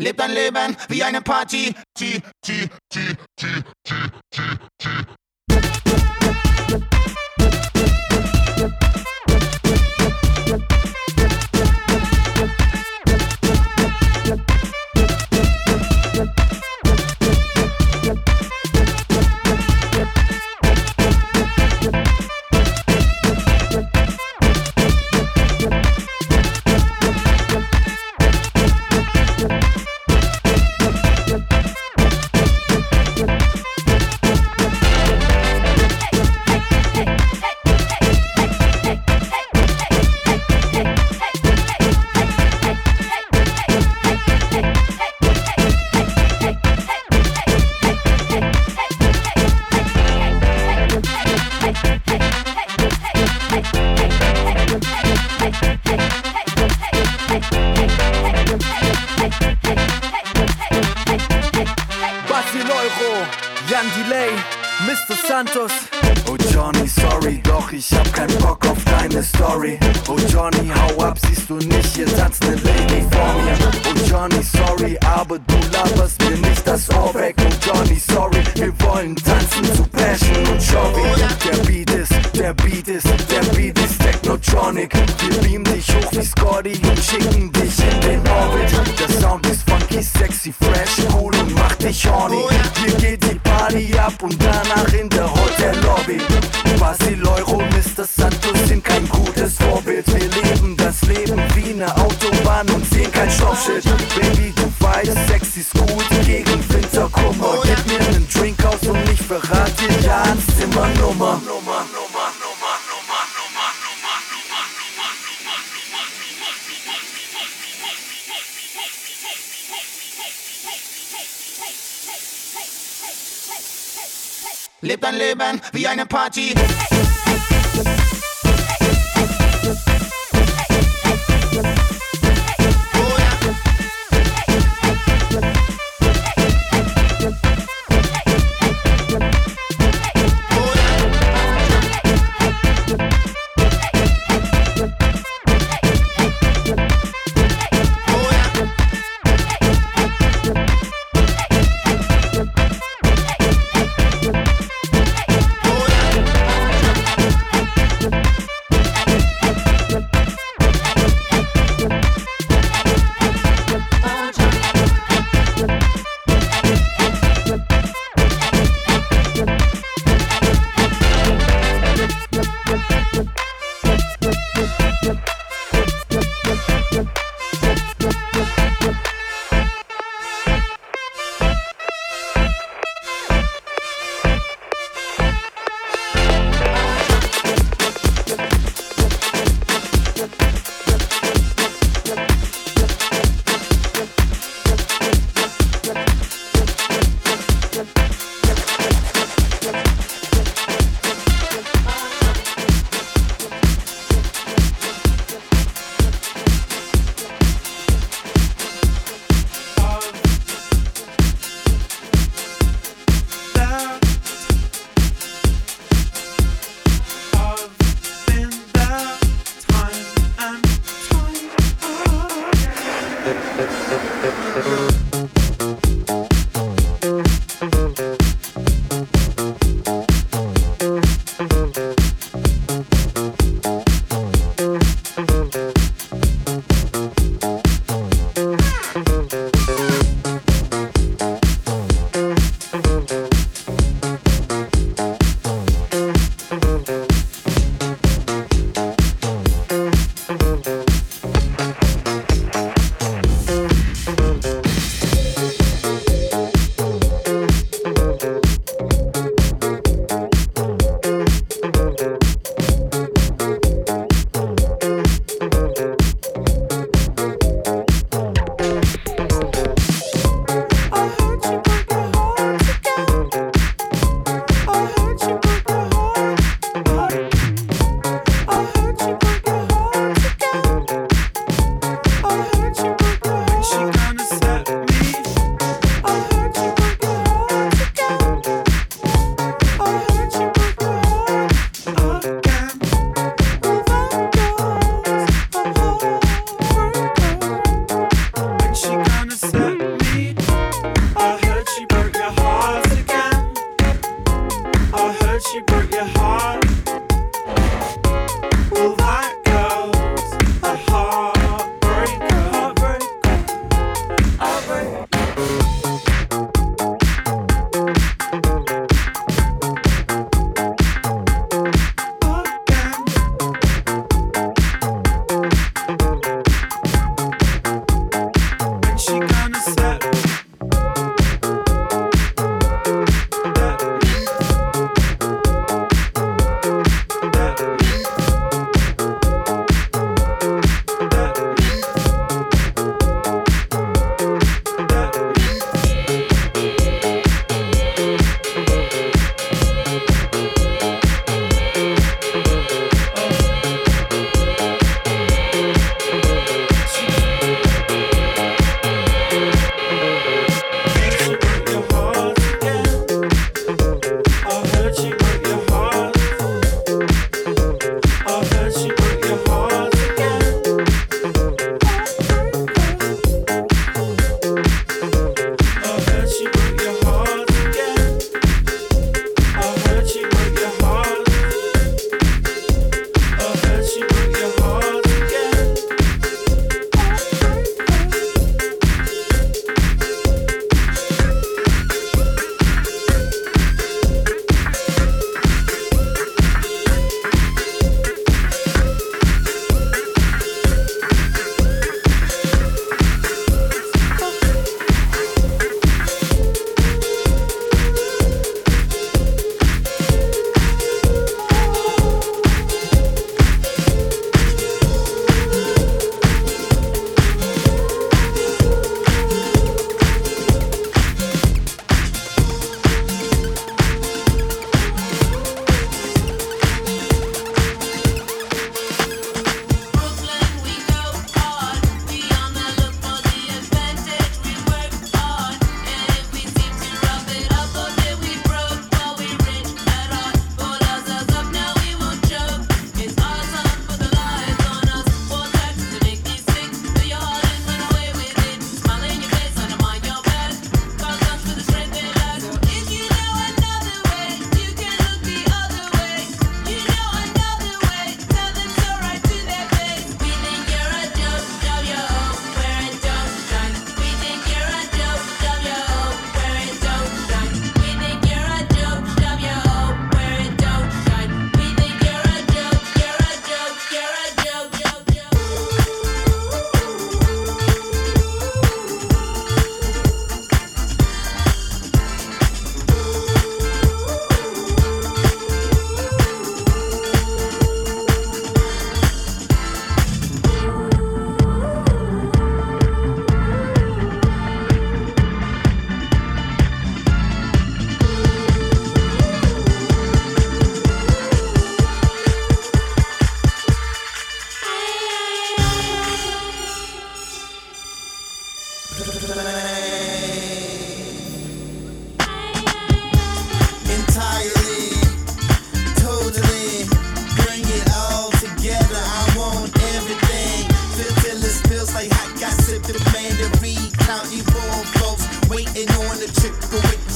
Lebt dein Leben wie eine Party. T, T, Mr. Santos. Oh Johnny, sorry, doch ich hab keinen Bock auf deine Story. Oh Johnny, hau ab, siehst du nicht, hier tanzt ne Lady vor mir. Oh Johnny, sorry, aber du laberst mir nicht das Ohr weg. Oh Johnny, sorry, wir wollen tanzen zu Passion und Jovi. Der Beat ist, der Beat ist, der Beat ist Technotronic. Wir beamen dich hoch wie Scotty und schicken dich in den Orbit. Der Sound ist funky, sexy, fresh, cool und macht dich horny. Hier geht die Party ab und danach in der Hotellobby. Vorbild. Basil Euro, Mr. Santos sind kein gutes Vorbild. Wir leben das Leben wie eine Autobahn und sehen kein Stoffschild. Baby, du weißt, Sex ist gut gegen Winterkummer. Gib mir einen Drink aus und ich verrate dir Hans Zimmernummer. Nummer. und leben wie Party. Hey.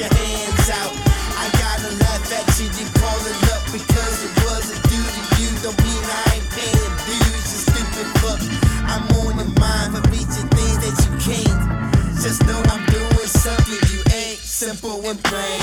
your hands out. I gotta you, call because it was. You don't mean I ain't stupid. I'm on your mind for reaching things that you can't. Just know I'm doing something you ain't, simple and plain.